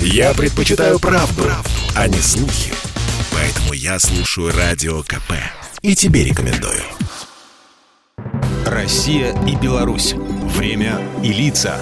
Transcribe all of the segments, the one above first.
Я предпочитаю правду, правду, а не слухи. Поэтому я слушаю Радио КП. И тебе рекомендую. Россия и Беларусь. Время и лица.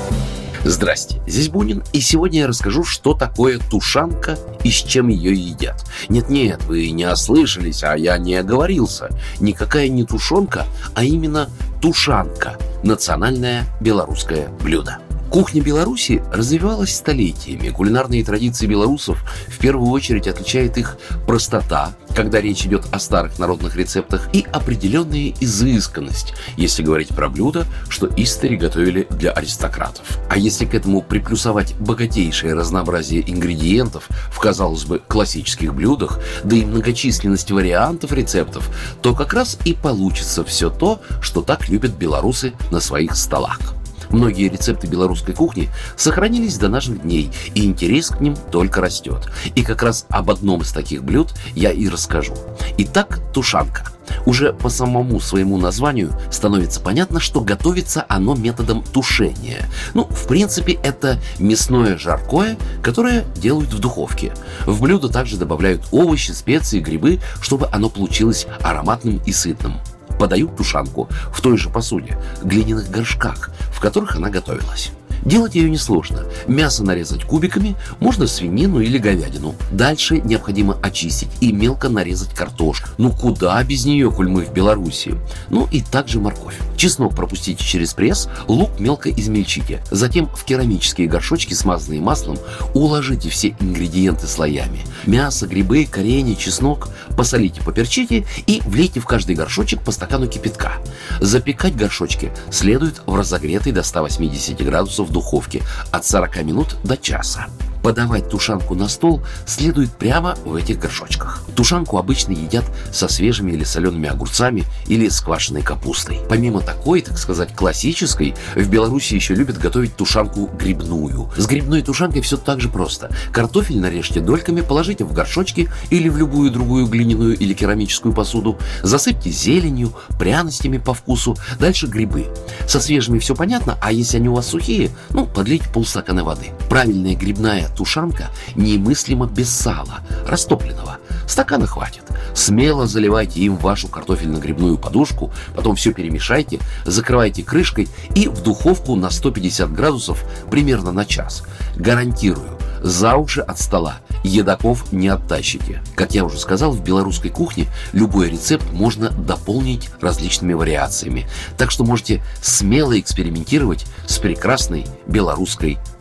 Здрасте, здесь Бунин, и сегодня я расскажу, что такое тушанка и с чем ее едят. Нет-нет, вы не ослышались, а я не оговорился. Никакая не тушенка, а именно тушанка – национальное белорусское блюдо. Кухня Беларуси развивалась столетиями. Кулинарные традиции белорусов в первую очередь отличает их простота, когда речь идет о старых народных рецептах, и определенная изысканность, если говорить про блюда, что истори готовили для аристократов. А если к этому приплюсовать богатейшее разнообразие ингредиентов в, казалось бы, классических блюдах, да и многочисленность вариантов рецептов, то как раз и получится все то, что так любят белорусы на своих столах. Многие рецепты белорусской кухни сохранились до наших дней, и интерес к ним только растет. И как раз об одном из таких блюд я и расскажу. Итак, тушанка. Уже по самому своему названию становится понятно, что готовится оно методом тушения. Ну, в принципе, это мясное жаркое, которое делают в духовке. В блюдо также добавляют овощи, специи, грибы, чтобы оно получилось ароматным и сытным подают тушанку в той же посуде, глиняных горшках, в которых она готовилась. Делать ее несложно. Мясо нарезать кубиками, можно свинину или говядину. Дальше необходимо очистить и мелко нарезать картошку. Ну куда без нее, коль мы в Беларуси? Ну и также морковь. Чеснок пропустите через пресс, лук мелко измельчите. Затем в керамические горшочки, смазанные маслом, уложите все ингредиенты слоями. Мясо, грибы, коренья, чеснок. Посолите, поперчите и влейте в каждый горшочек по стакану кипятка. Запекать горшочки следует в разогретой до 180 градусов духовке от 40 минут до часа. Подавать тушанку на стол следует прямо в этих горшочках. Тушанку обычно едят со свежими или солеными огурцами или с квашеной капустой. Помимо такой, так сказать, классической, в Беларуси еще любят готовить тушанку грибную. С грибной тушанкой все так же просто. Картофель нарежьте дольками, положите в горшочки или в любую другую глиняную или керамическую посуду, засыпьте зеленью, пряностями по вкусу, дальше грибы. Со свежими все понятно, а если они у вас сухие, ну, подлейте полстакана воды. Правильная грибная тушанка немыслимо без сала, растопленного. Стакана хватит. Смело заливайте им вашу картофельно-грибную подушку, потом все перемешайте, закрывайте крышкой и в духовку на 150 градусов примерно на час. Гарантирую, за уши от стола едоков не оттащите. Как я уже сказал, в белорусской кухне любой рецепт можно дополнить различными вариациями. Так что можете смело экспериментировать с прекрасной белорусской